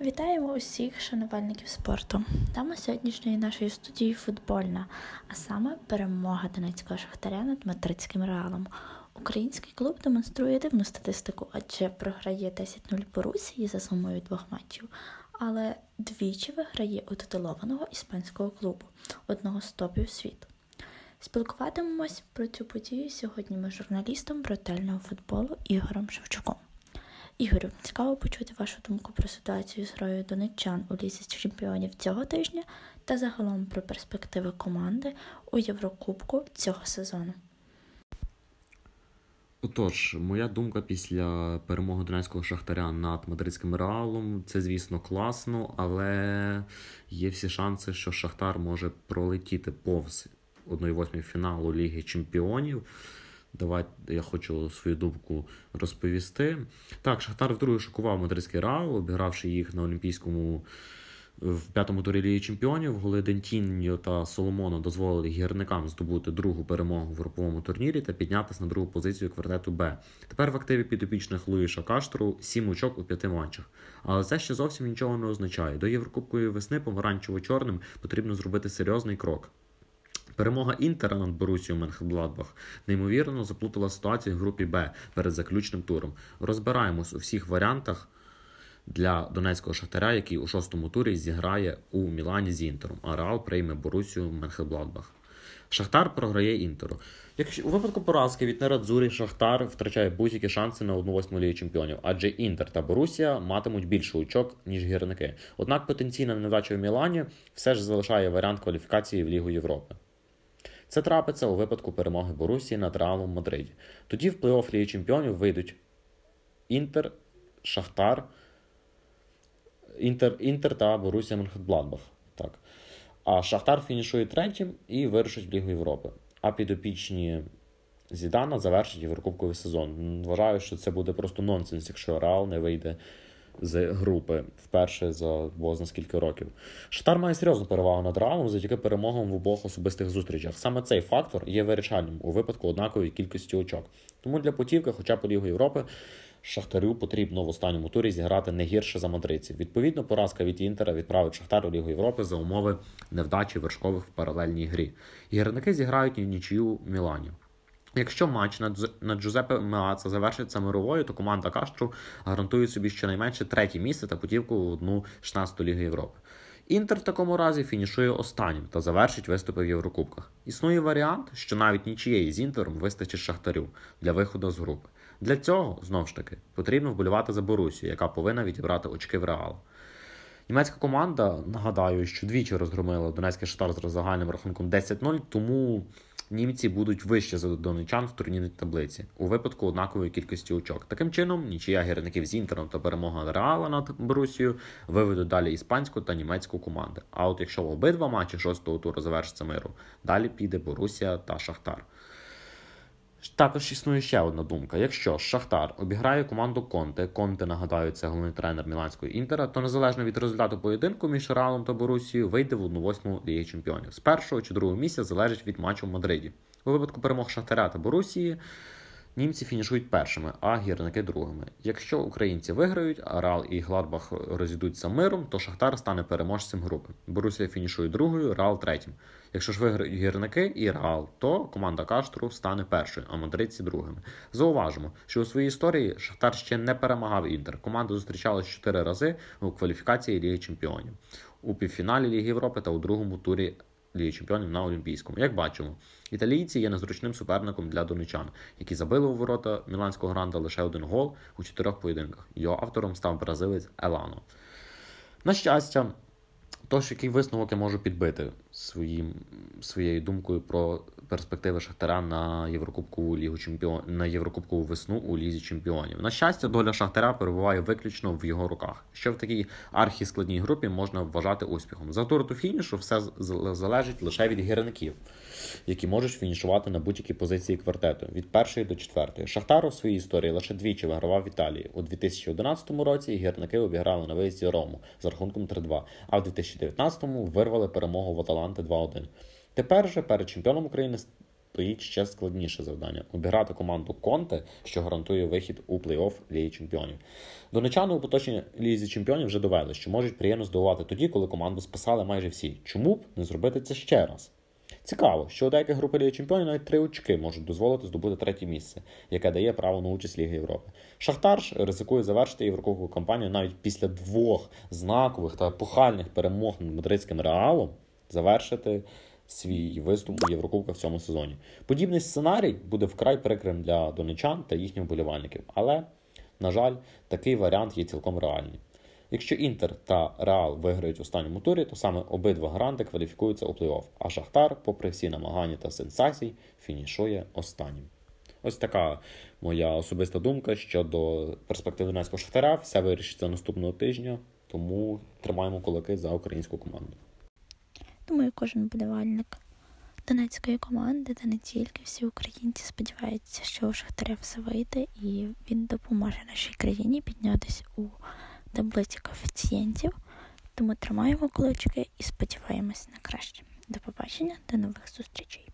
Вітаємо усіх шанувальників спорту. Тема сьогоднішньої нашої студії футбольна, а саме перемога Донецького шахтаря над мадридським реалом. Український клуб демонструє дивну статистику, адже програє 10-0 по Русії за сумою двох матчів, але двічі виграє у титулованого іспанського клубу, одного з топів світу. Спілкуватимемось про цю подію сьогодні ми з журналістом брутального футболу Ігорем Шевчуком. Ігорю, цікаво почути вашу думку про ситуацію з грою донеччан у лізі чемпіонів цього тижня та загалом про перспективи команди у Єврокубку цього сезону. Отож, моя думка після перемоги Донецького шахтаря над мадридським реалом це, звісно, класно, але є всі шанси, що Шахтар може пролетіти повз 1-8 фіналу Ліги Чемпіонів. Давайте я хочу свою думку розповісти. Так, Шахтар вдруге шокував мадридський Реал, обігравши їх на Олімпійському в п'ятому турі Ліги Чемпіонів. Голи Дентіньо та Соломоно дозволили гірникам здобути другу перемогу в груповому турнірі та піднятися на другу позицію квартету Б. Тепер в активі підопічних Луїша Каштру сім очок у п'яти матчах. Але це ще зовсім нічого не означає. До Єврокубкової весни помаранчево-чорним потрібно зробити серйозний крок. Перемога Інтера над Борусією Менхбладбах неймовірно заплутала ситуацію в групі Б перед заключним туром. Розбираємось у всіх варіантах для донецького шахтаря, який у шостому турі зіграє у Мілані з Інтером, а Реал прийме Борусію Менхбладбах. Шахтар програє Інтеру. Якщо у випадку поразки від Нерадзурі Шахтар втрачає будь-які шанси на 1-8 ліги чемпіонів, адже Інтер та Борусія матимуть більше очок, ніж гірники. Однак потенційна невдача в Мілані все ж залишає варіант кваліфікації в Лігу Європи. Це трапиться у випадку перемоги Борусії над Реалом Мадриді. Тоді в плей-офф Ліги Чемпіонів вийдуть Інтер, Шахтар, Інтер Інтер та Борусія Менхетбладбах. А Шахтар фінішує третім і вирушить в Лігу Європи. А підопічні Зідана завершить Єврокубковий сезон. Вважаю, що це буде просто нонсенс, якщо Реал не вийде з групи вперше за бозна скільки років. Шахтар має серйозну перевагу над Реалом завдяки перемогам в обох особистих зустрічах. Саме цей фактор є вирішальним у випадку однакової кількості очок. Тому для путівки, хоча по Лігу Європи, Шахтарю потрібно в останньому турі зіграти не гірше за мадридців. Відповідно, поразка від Інтера відправить Шахтар у Лігу Європи за умови невдачі вершкових в паралельній грі. Гірники зіграють нічию в Мілані. Якщо матч над, над Джузепе Меаца завершиться мировою, то команда Каштру гарантує собі щонайменше третє місце та путівку в одну 16 Лігу Європи. Інтер в такому разі фінішує останнім та завершить виступи в Єврокубках. Існує варіант, що навіть нічієї з Інтером вистачить Шахтарю для виходу з групи. Для цього, знову ж таки, потрібно вболівати за Борусію, яка повинна відібрати очки в Реал. Німецька команда, нагадаю, що двічі розгромила Донецький Шахтар з загальним рахунком 10-0, тому німці будуть вище за донечан в турнірній таблиці у випадку однакової кількості очок. Таким чином, нічия гірників з інтером та перемога Реала над Борусією виведуть далі іспанську та німецьку команди. А от якщо обидва матчі шостого туру завершаться миром, далі піде Борусія та Шахтар. Також існує ще одна думка: якщо Шахтар обіграє команду Конте, Конте, нагадаю, це головний тренер Міланського інтера, то незалежно від результату поєдинку між Реалом та Борусією вийде в 1-8 Ліги Чемпіонів. З першого чи другого місця залежить від матчу в Мадриді. У випадку перемог Шахтаря та Борусії. Німці фінішують першими, а гірники другими. Якщо українці виграють, а Реал і Гладбах розійдуться миром, то Шахтар стане переможцем групи. Борусія фінішує другою, Реал третім. Якщо ж виграють гірники і Реал, то команда Каштру стане першою, а мадридці другими. Зауважимо, що у своїй історії Шахтар ще не перемагав Інтер. Команда зустрічалась чотири рази у кваліфікації Ліги Чемпіонів у півфіналі Ліги Європи та у другому турі Ліги Чемпіонів на Олімпійському. Як бачимо, італійці є незручним суперником для донечан, які забили у ворота Міланського гранда лише один гол у чотирьох поєдинках. Його автором став бразилець Елано. На щастя, тож, який висновок я можу підбити своїм, своєю думкою про перспективи Шахтаря на Єврокубкову лігу чемпіон на Єврокубкову весну у лізі чемпіонів. На щастя, доля Шахтаря перебуває виключно в його руках. Що в такій архіскладній групі можна вважати успіхом. За до фінішу все залежить лише від гірників, які можуть фінішувати на будь-якій позиції квартету від першої до четвертої. Шахтар у своїй історії лише двічі вигравав в Італії. У 2011 році гірники обіграли на виїзді Рому з рахунком 3-2, а в 2019-му вирвали перемогу в Аталанти 2-1. Тепер же перед чемпіоном України стоїть ще складніше завдання обіграти команду Конте, що гарантує вихід у плей-офф Ліги Чемпіонів. Донечани у поточній лізі чемпіонів вже довели, що можуть приємно здивувати тоді, коли команду спасали майже всі. Чому б не зробити це ще раз? Цікаво, що у деяких групи Ліги Чемпіонів навіть три очки можуть дозволити здобути третє місце, яке дає право на участь Ліги Європи. Шахтар ж ризикує завершити єврокубкову кампанію навіть після двох знакових та епохальних перемог над мадридським реалом завершити свій виступ у Єврокубках в цьому сезоні. Подібний сценарій буде вкрай прикрим для донечан та їхніх вболівальників, але, на жаль, такий варіант є цілком реальний. Якщо Інтер та Реал виграють в останньому турі, то саме обидва гранти кваліфікуються у плей-офф, а Шахтар, попри всі намагання та сенсації, фінішує останнім. Ось така моя особиста думка щодо перспективи Донецького Шахтаря. Все вирішиться наступного тижня, тому тримаємо кулаки за українську команду. Думаю, кожен вболівальник донецької команди, та не тільки всі українці сподіваються, що у Шахтаря все вийде і він допоможе нашій країні піднятися у таблиці коефіцієнтів. Тому тримаємо кулачки і сподіваємось на краще. До побачення, до нових зустрічей.